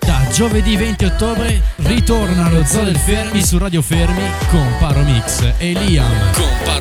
Da giovedì 20 ottobre ritorna lo Zoo del Fermi su Radio Fermi con Paro Mix e Liam. Con Paro